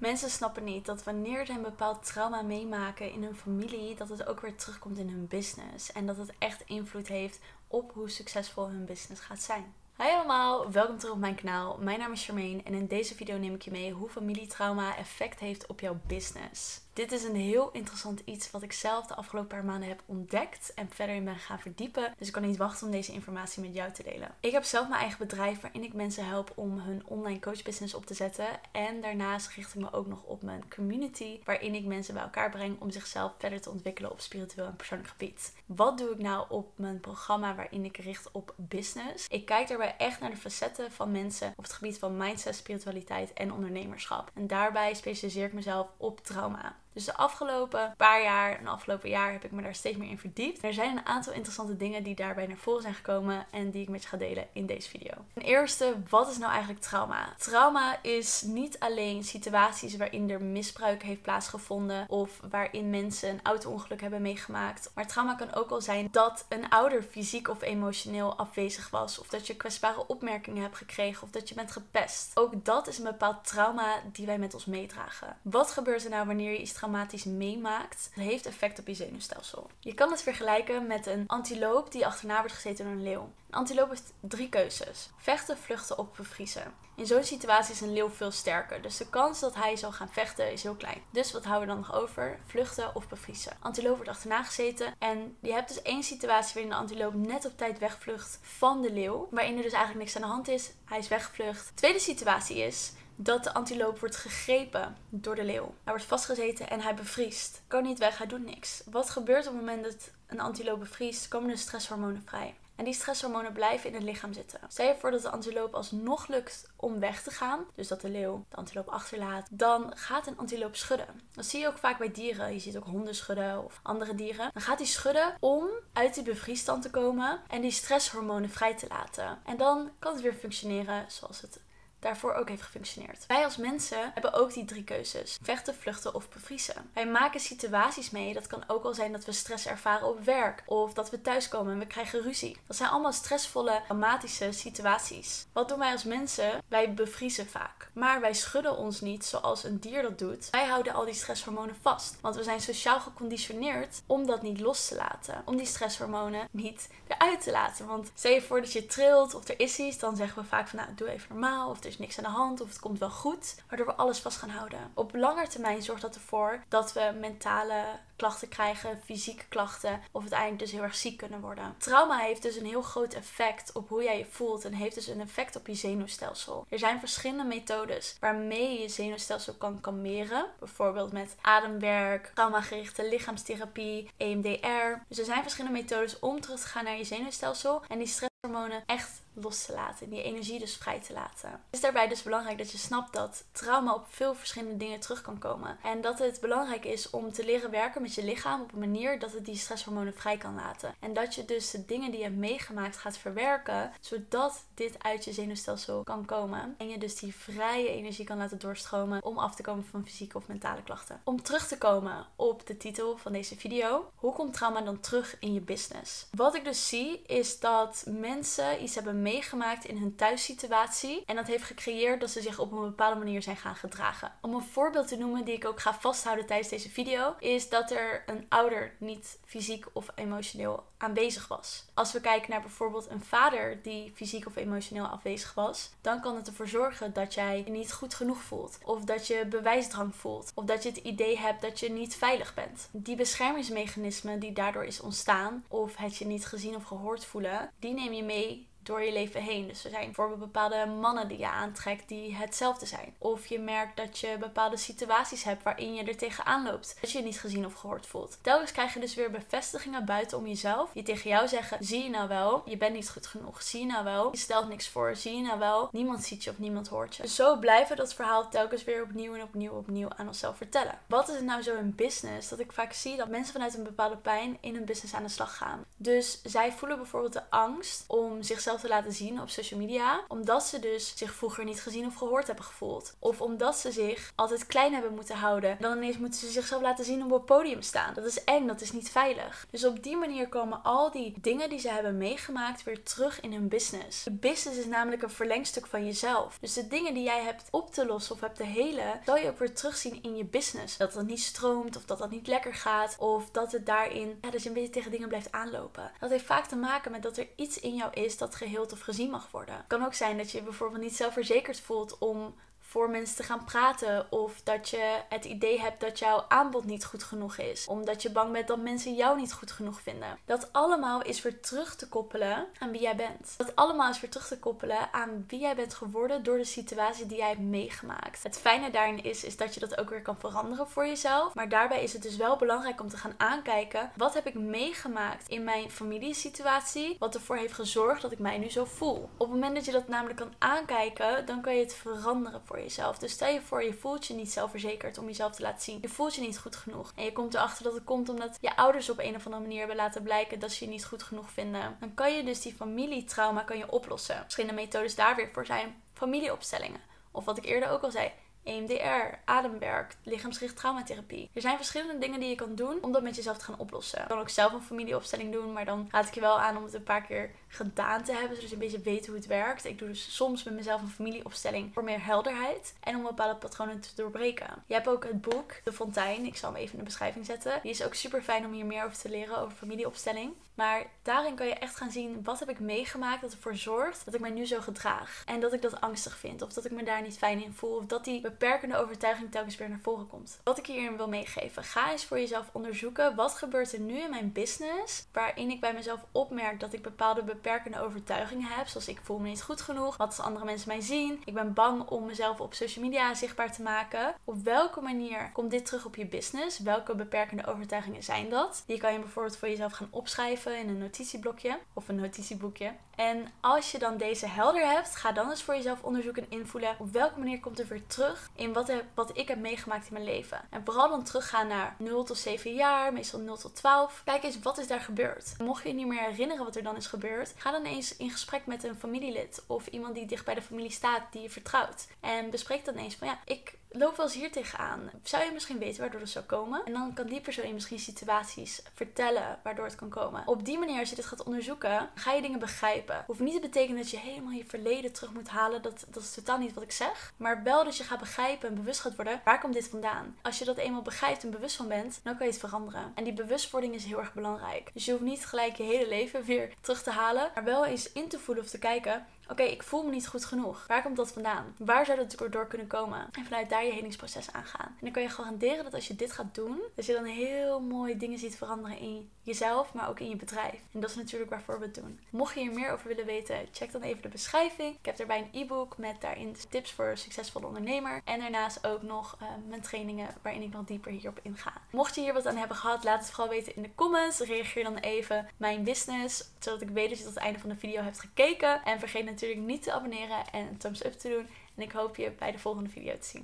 Mensen snappen niet dat wanneer ze een bepaald trauma meemaken in hun familie, dat het ook weer terugkomt in hun business. En dat het echt invloed heeft op hoe succesvol hun business gaat zijn. Hi allemaal, welkom terug op mijn kanaal. Mijn naam is Charmaine en in deze video neem ik je mee hoe familietrauma effect heeft op jouw business. Dit is een heel interessant iets wat ik zelf de afgelopen paar maanden heb ontdekt en verder in ben gaan verdiepen. Dus ik kan niet wachten om deze informatie met jou te delen. Ik heb zelf mijn eigen bedrijf waarin ik mensen help om hun online coachbusiness op te zetten. En daarnaast richt ik me ook nog op mijn community waarin ik mensen bij elkaar breng om zichzelf verder te ontwikkelen op spiritueel en persoonlijk gebied. Wat doe ik nou op mijn programma waarin ik richt op business? Ik kijk daarbij echt naar de facetten van mensen op het gebied van mindset, spiritualiteit en ondernemerschap. En daarbij specialiseer ik mezelf op trauma. Dus de afgelopen paar jaar en afgelopen jaar heb ik me daar steeds meer in verdiept. Er zijn een aantal interessante dingen die daarbij naar voren zijn gekomen en die ik met je ga delen in deze video. Ten eerste, wat is nou eigenlijk trauma? Trauma is niet alleen situaties waarin er misbruik heeft plaatsgevonden of waarin mensen een auto-ongeluk hebben meegemaakt. Maar trauma kan ook wel zijn dat een ouder fysiek of emotioneel afwezig was of dat je kwetsbare opmerkingen hebt gekregen of dat je bent gepest. Ook dat is een bepaald trauma die wij met ons meedragen. Wat gebeurt er nou wanneer je iets traumatisch meemaakt, heeft effect op je zenuwstelsel. Je kan het vergelijken met een antiloop die achterna wordt gezeten door een leeuw. Een antiloop heeft drie keuzes: vechten, vluchten of bevriezen. In zo'n situatie is een leeuw veel sterker, dus de kans dat hij zal gaan vechten is heel klein. Dus wat houden we dan nog over? Vluchten of bevriezen. Antiloop wordt achterna gezeten en je hebt dus één situatie waarin de antiloop net op tijd wegvlucht van de leeuw, waarin er dus eigenlijk niks aan de hand is. Hij is weggevlucht. tweede situatie is dat de antiloop wordt gegrepen door de leeuw. Hij wordt vastgezeten en hij bevriest. Kan niet weg, hij doet niks. Wat gebeurt op het moment dat een antiloop bevriest? Komen de stresshormonen vrij. En die stresshormonen blijven in het lichaam zitten. Stel je voor dat de antiloop alsnog lukt om weg te gaan, dus dat de leeuw de antiloop achterlaat, dan gaat een antiloop schudden. Dat zie je ook vaak bij dieren. Je ziet ook honden schudden of andere dieren. Dan gaat hij schudden om uit die bevriesstand te komen en die stresshormonen vrij te laten. En dan kan het weer functioneren zoals het daarvoor ook heeft gefunctioneerd. Wij als mensen hebben ook die drie keuzes: vechten, vluchten of bevriezen. Wij maken situaties mee. Dat kan ook al zijn dat we stress ervaren op werk of dat we thuiskomen en we krijgen ruzie. Dat zijn allemaal stressvolle, dramatische situaties. Wat doen wij als mensen? Wij bevriezen vaak. Maar wij schudden ons niet zoals een dier dat doet. Wij houden al die stresshormonen vast. Want we zijn sociaal geconditioneerd om dat niet los te laten. Om die stresshormonen niet eruit te laten. Want stel je voor dat je trilt of er is iets, dan zeggen we vaak van nou doe even normaal of niks aan de hand of het komt wel goed, waardoor we alles vast gaan houden. Op lange termijn zorgt dat ervoor dat we mentale klachten krijgen, fysieke klachten of uiteindelijk dus heel erg ziek kunnen worden. Trauma heeft dus een heel groot effect op hoe jij je voelt en heeft dus een effect op je zenuwstelsel. Er zijn verschillende methodes waarmee je je zenuwstelsel kan kalmeren, bijvoorbeeld met ademwerk, traumagerichte lichaamstherapie, EMDR. Dus er zijn verschillende methodes om terug te gaan naar je zenuwstelsel en die stresshormonen echt los te laten. En die energie dus vrij te laten. Het is daarbij dus belangrijk dat je snapt dat trauma op veel verschillende dingen terug kan komen. En dat het belangrijk is om te leren werken met je lichaam op een manier dat het die stresshormonen vrij kan laten. En dat je dus de dingen die je hebt meegemaakt gaat verwerken, zodat dit uit je zenuwstelsel kan komen. En je dus die vrije energie kan laten doorstromen om af te komen van fysieke of mentale klachten. Om terug te komen op de titel van deze video. Hoe komt trauma dan terug in je business? Wat ik dus zie is dat mensen iets hebben meegemaakt in hun thuissituatie. En dat heeft gecreëerd dat ze zich op een bepaalde manier zijn gaan gedragen. Om een voorbeeld te noemen die ik ook ga vasthouden tijdens deze video, is dat er een ouder niet fysiek of emotioneel aanwezig was. Als we kijken naar bijvoorbeeld een vader die fysiek of emotioneel afwezig was, dan kan het ervoor zorgen dat jij je niet goed genoeg voelt. Of dat je bewijsdrang voelt. Of dat je het idee hebt dat je niet veilig bent. Die beschermingsmechanismen die daardoor is ontstaan, of het je niet gezien of gehoord voelen, die neem je mee door je leven heen. Dus er zijn bijvoorbeeld bepaalde mannen die je aantrekt die hetzelfde zijn. Of je merkt dat je bepaalde situaties hebt waarin je er tegenaan loopt. Dat je je niet gezien of gehoord voelt. Telkens krijg je dus weer bevestigingen buiten om jezelf. Die tegen jou zeggen, zie je nou wel, je bent niet goed genoeg. Zie je nou wel, je stelt niks voor. Zie je nou wel, niemand ziet je of niemand hoort je. Dus zo blijven dat verhaal telkens weer opnieuw en opnieuw opnieuw aan onszelf vertellen. Wat is het nou zo in business? Dat ik vaak zie dat mensen vanuit een bepaalde pijn in hun business aan de slag gaan. Dus zij voelen bijvoorbeeld de angst om zichzelf te laten zien op social media. Omdat ze dus zich vroeger niet gezien of gehoord hebben gevoeld. Of omdat ze zich altijd klein hebben moeten houden. Dan ineens moeten ze zichzelf laten zien op het podium staan. Dat is eng, dat is niet veilig. Dus op die manier komen al die dingen die ze hebben meegemaakt weer terug in hun business. Je business is namelijk een verlengstuk van jezelf. Dus de dingen die jij hebt op te lossen of hebt te helen, zal je ook weer terugzien in je business. Dat dat niet stroomt of dat dat niet lekker gaat. Of dat het daarin, ja, dat je een beetje tegen dingen blijft aanlopen. Dat heeft vaak te maken met dat er iets in jou is dat geheeld of gezien mag worden. Het kan ook zijn dat je bijvoorbeeld niet zelfverzekerd voelt om voor mensen te gaan praten. Of dat je het idee hebt dat jouw aanbod niet goed genoeg is. Omdat je bang bent dat mensen jou niet goed genoeg vinden. Dat allemaal is weer terug te koppelen aan wie jij bent. Dat allemaal is weer terug te koppelen aan wie jij bent geworden door de situatie die jij hebt meegemaakt. Het fijne daarin is, is dat je dat ook weer kan veranderen voor jezelf. Maar daarbij is het dus wel belangrijk om te gaan aankijken. Wat heb ik meegemaakt in mijn familiesituatie? Wat ervoor heeft gezorgd dat ik mij nu zo voel. Op het moment dat je dat namelijk kan aankijken, dan kan je het veranderen voor jezelf. Dus stel je voor, je voelt je niet zelfverzekerd om jezelf te laten zien. Je voelt je niet goed genoeg. En je komt erachter dat het komt omdat je ouders op een of andere manier hebben laten blijken dat ze je niet goed genoeg vinden. Dan kan je dus die familietrauma kan je oplossen. Verschillende methodes daar weer voor zijn familieopstellingen. Of wat ik eerder ook al zei, EMDR, ademwerk, lichaamsgericht traumatherapie. Er zijn verschillende dingen die je kan doen om dat met jezelf te gaan oplossen. Je kan ook zelf een familieopstelling doen, maar dan raad ik je wel aan om het een paar keer gedaan te hebben, zodat je een beetje weet hoe het werkt. Ik doe dus soms met mezelf een familieopstelling voor meer helderheid en om bepaalde patronen te doorbreken. Je hebt ook het boek De Fontein, ik zal hem even in de beschrijving zetten. Die is ook super fijn om hier meer over te leren, over familieopstelling. Maar daarin kan je echt gaan zien wat heb ik meegemaakt dat ervoor zorgt dat ik mij nu zo gedraag. En dat ik dat angstig vind. Of dat ik me daar niet fijn in voel. Of dat die beperkende overtuiging telkens weer naar voren komt. Wat ik hierin wil meegeven. Ga eens voor jezelf onderzoeken. Wat gebeurt er nu in mijn business. Waarin ik bij mezelf opmerk dat ik bepaalde beperkende overtuigingen heb. Zoals ik voel me niet goed genoeg. Wat als andere mensen mij zien. Ik ben bang om mezelf op social media zichtbaar te maken. Op welke manier komt dit terug op je business? Welke beperkende overtuigingen zijn dat? Die kan je bijvoorbeeld voor jezelf gaan opschrijven in een notitieblokje of een notitieboekje. En als je dan deze helder hebt, ga dan eens voor jezelf onderzoeken en invoelen op welke manier komt er weer terug in wat, er, wat ik heb meegemaakt in mijn leven. En vooral dan teruggaan naar 0 tot 7 jaar, meestal 0 tot 12. Kijk eens, wat is daar gebeurd? Mocht je je niet meer herinneren wat er dan is gebeurd, ga dan eens in gesprek met een familielid of iemand die dicht bij de familie staat, die je vertrouwt. En bespreek dan eens van ja, ik loop wel eens hier tegenaan. Zou je misschien weten waardoor het zou komen? En dan kan die persoon je misschien situaties vertellen waardoor het kan komen. Op die manier, als je dit gaat onderzoeken, ga je dingen begrijpen. Hoeft niet te betekenen dat je helemaal je verleden terug moet halen. Dat, dat is totaal niet wat ik zeg. Maar wel dat je gaat begrijpen en bewust gaat worden, waar komt dit vandaan? Als je dat eenmaal begrijpt en bewust van bent, dan kan je het veranderen. En die bewustwording is heel erg belangrijk. Dus je hoeft niet gelijk je hele leven weer terug te halen, maar wel eens in te voelen of te kijken Oké, ik voel me niet goed genoeg. Waar komt dat vandaan? Waar zou dat door kunnen komen? En vanuit daar je helingsproces aangaan. En dan kan je garanderen dat als je dit gaat doen, dat je dan heel mooi dingen ziet veranderen in jezelf, maar ook in je bedrijf. En dat is natuurlijk waarvoor we het doen. Mocht je hier meer over willen weten, check dan even de beschrijving. Ik heb daarbij een e-book met daarin tips voor succesvolle ondernemer. En daarnaast ook nog uh, mijn trainingen waarin ik nog dieper hierop inga. Mocht je hier wat aan hebben gehad, laat het vooral weten in de comments. Reageer dan even mijn business, zodat ik weet dat je tot het einde van de video hebt gekeken. En vergeet natuurlijk niet te abonneren en een thumbs up te doen. En ik hoop je bij de volgende video te zien.